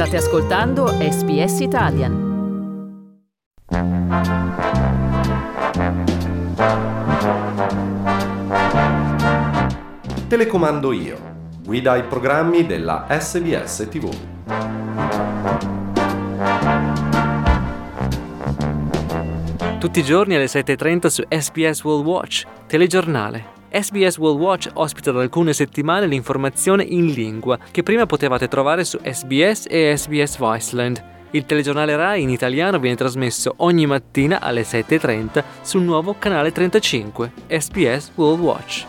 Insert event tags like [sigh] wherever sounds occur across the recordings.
State ascoltando SBS Italian. Telecomando io. Guida i programmi della SBS TV. Tutti i giorni alle 7.30 su SBS World Watch, telegiornale. SBS World Watch ospita da alcune settimane l'informazione in lingua che prima potevate trovare su SBS e SBS Viceland. Il telegiornale RAI in italiano viene trasmesso ogni mattina alle 7.30 sul nuovo canale 35, SBS World Watch.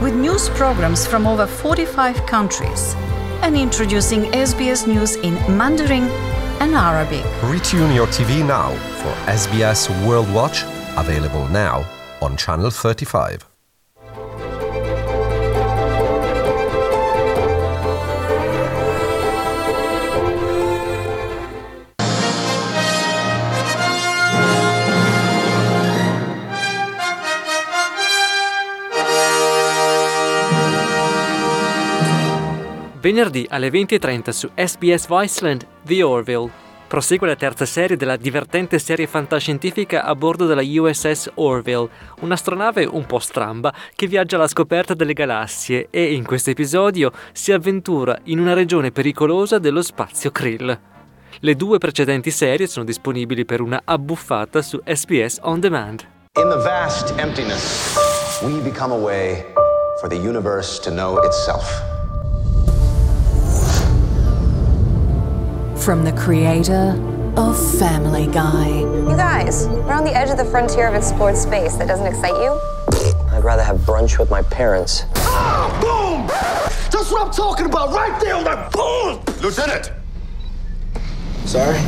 With news programs from over 45 countries and introducing SBS News in Mandarin and Arabic. Retune your TV now for SBS World Watch, available now on Channel 35. Venerdì alle 20.30 su SBS Viceland, The Orville. Prosegue la terza serie della divertente serie fantascientifica a bordo della USS Orville, un'astronave un po' stramba che viaggia alla scoperta delle galassie e in questo episodio si avventura in una regione pericolosa dello spazio Krill. Le due precedenti serie sono disponibili per una abbuffata su SBS On Demand. In the vast emptiness, we become a way for the universe to know itself. From the creator of Family Guy. You guys, we're on the edge of the frontier of explored space. That doesn't excite you? I'd rather have brunch with my parents. Ah, boom! That's what I'm talking about, right there on that boom! Lieutenant! Sorry?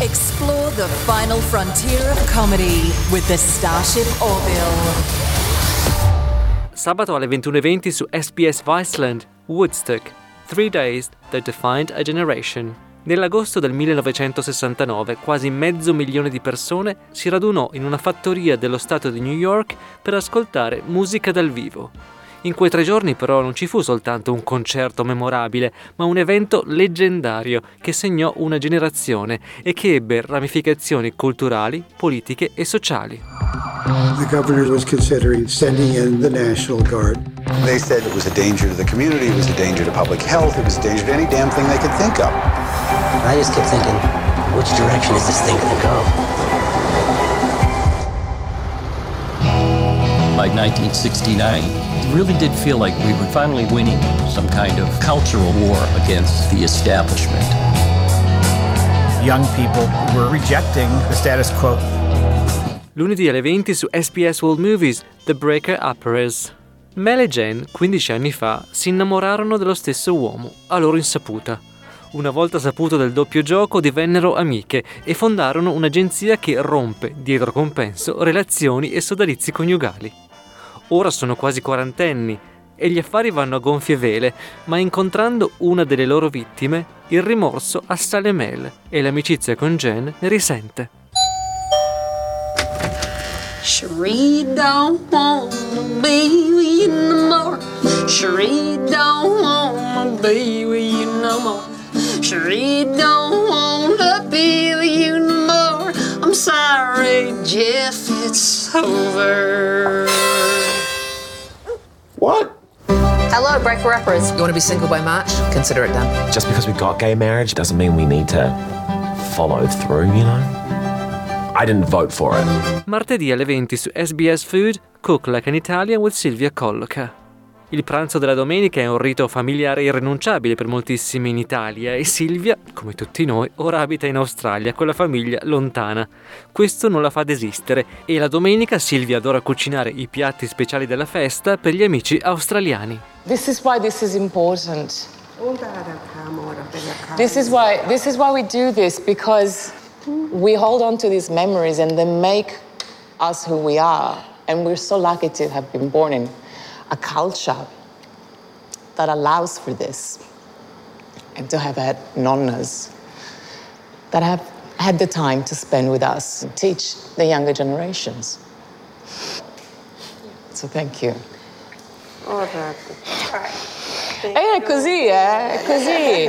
Explore the final frontier of comedy with the Starship Orville. Sabato alle 21.20 su SBS Viceland, Woodstock. Three Days That Defined a Generation. Nell'agosto del 1969 quasi mezzo milione di persone si radunò in una fattoria dello Stato di New York per ascoltare musica dal vivo. In quei tre giorni però non ci fu soltanto un concerto memorabile, ma un evento leggendario che segnò una generazione e che ebbe ramificazioni culturali, politiche e sociali. The governor was considering sending in the National Guard. They said it was a danger to the community, it was a danger to public health, it was a danger to any damn thing they could think of. I just kept thinking, which direction is this thing gonna go? By 1969, it really did feel like we were finally winning some kind of cultural war against the establishment. Young people were rejecting the status quo. Lunedì alle 20 su SBS World Movies, The Breaker Uppers. Mel e Jane, 15 anni fa, si innamorarono dello stesso uomo, a loro insaputa. Una volta saputo del doppio gioco, divennero amiche e fondarono un'agenzia che rompe, dietro compenso, relazioni e sodalizi coniugali. Ora sono quasi quarantenni e gli affari vanno a gonfie vele, ma incontrando una delle loro vittime, il rimorso assale Mel e l'amicizia con Jen ne risente. Sheree don't wanna be with you no more. Sheree don't wanna be with you no more. Sheree don't wanna be with you no more. I'm sorry, Jeff, it's over. What? Hello, Breaker Rappers. You want to be single by March? Consider it done. Just because we got gay marriage doesn't mean we need to follow through, you know? I didn't vote for it. Martedì alle 20 su SBS Food, Cook Like an Italian with Silvia Colloca. Il pranzo della domenica è un rito familiare irrinunciabile per moltissimi in Italia e Silvia, come tutti noi, ora abita in Australia con la famiglia lontana. Questo non la fa desistere e la domenica Silvia adora cucinare i piatti speciali della festa per gli amici australiani. This is why this is important. This is why this is why we do this because we hold on to these memories and they make us who we are. And we're so lucky to have been born in a culture that allows for this and to have had nonnas that have had the time to spend with us and teach the younger generations. So thank you. All right. Eh, è così, eh, è così.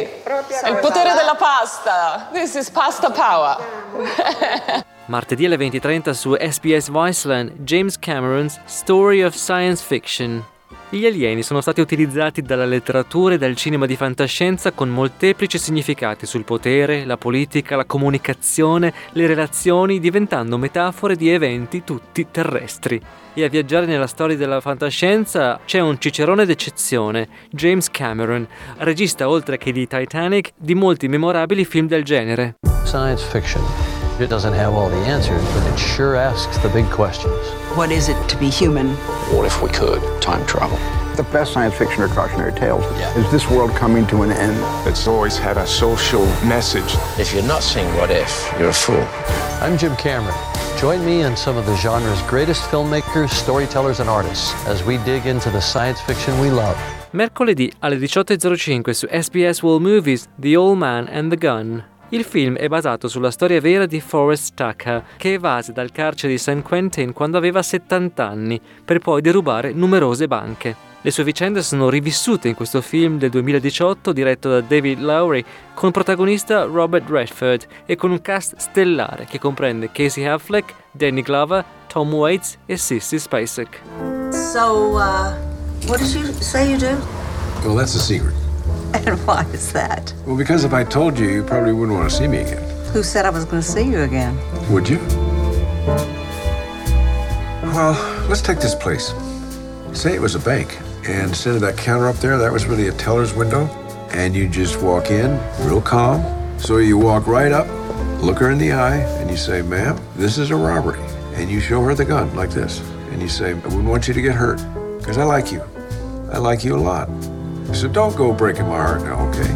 È il potere della pasta. This is pasta power. Martedì alle 20.30 su SBS Viceland, James Cameron's Story of Science Fiction. Gli alieni sono stati utilizzati dalla letteratura e dal cinema di fantascienza con molteplici significati sul potere, la politica, la comunicazione, le relazioni, diventando metafore di eventi tutti terrestri. E a viaggiare nella storia della fantascienza c'è un cicerone d'eccezione, James Cameron, regista oltre che di Titanic di molti memorabili film del genere. Science fiction. It doesn't have all the answers, but it sure asks the big questions. What is it to be human? What if we could time travel? The best science fiction or cautionary tales is this world coming to an end. It's always had a social message. If you're not seeing what if, you're a fool. I'm Jim Cameron. Join me and some of the genre's greatest filmmakers, storytellers, and artists as we dig into the science fiction we love. Mercoledì alle 18.05 su SBS World Movies The Old Man and the Gun. Il film è basato sulla storia vera di Forrest Tucker, che evase dal carcere di San Quentin quando aveva 70 anni, per poi derubare numerose banche. Le sue vicende sono rivissute in questo film del 2018 diretto da David Lowry, con protagonista Robert Redford e con un cast stellare che comprende Casey Affleck, Danny Glover, Tom Waits e Sissy Spacek. So, uh, what did you say you do? Well, that's a secret. [laughs] And why is that? Well, because if I told you, you probably wouldn't want to see me again. Who said I was going to see you again? Would you? Well, let's take this place. Say it was a bank, and instead of that counter up there, that was really a teller's window, and you just walk in, real calm. So you walk right up, look her in the eye, and you say, ma'am, this is a robbery. And you show her the gun like this, and you say, I wouldn't want you to get hurt, because I like you. I like you a lot. So don't go breaking my heart now, okay?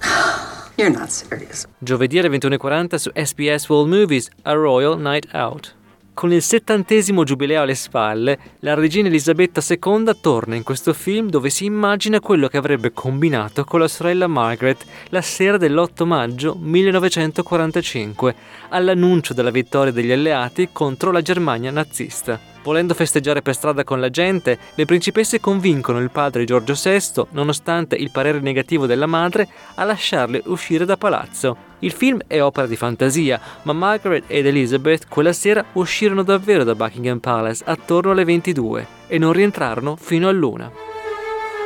[gasps] You're not serious. Giovedì alle 21.40 su SBS World Movies A Royal Night Out. Con il settantesimo giubileo alle spalle, la regina Elisabetta II torna in questo film dove si immagina quello che avrebbe combinato con la sorella Margaret la sera dell'8 maggio 1945, all'annuncio della vittoria degli alleati contro la Germania nazista. Volendo festeggiare per strada con la gente, le principesse convincono il padre Giorgio VI, nonostante il parere negativo della madre, a lasciarle uscire da palazzo. Il film è opera di fantasia, ma Margaret ed Elizabeth quella sera uscirono davvero da Buckingham Palace attorno alle 22 e non rientrarono fino all'una.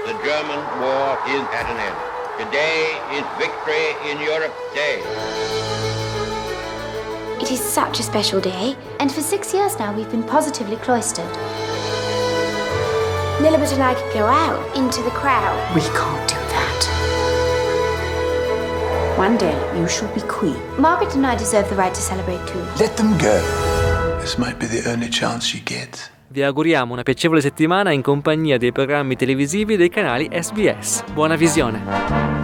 The German war is at an end. Today is Victory in Europe Day. It is such a special day, and for six years now we've been positively cloistered. Lilibet and I could go out into the crowd. We can't do that. One day you shall be queen. Margaret and I deserve the right to celebrate too. Let them go. This might be the only chance you get. Vi auguriamo una piacevole settimana in compagnia dei programmi televisivi dei canali SBS. Buona visione!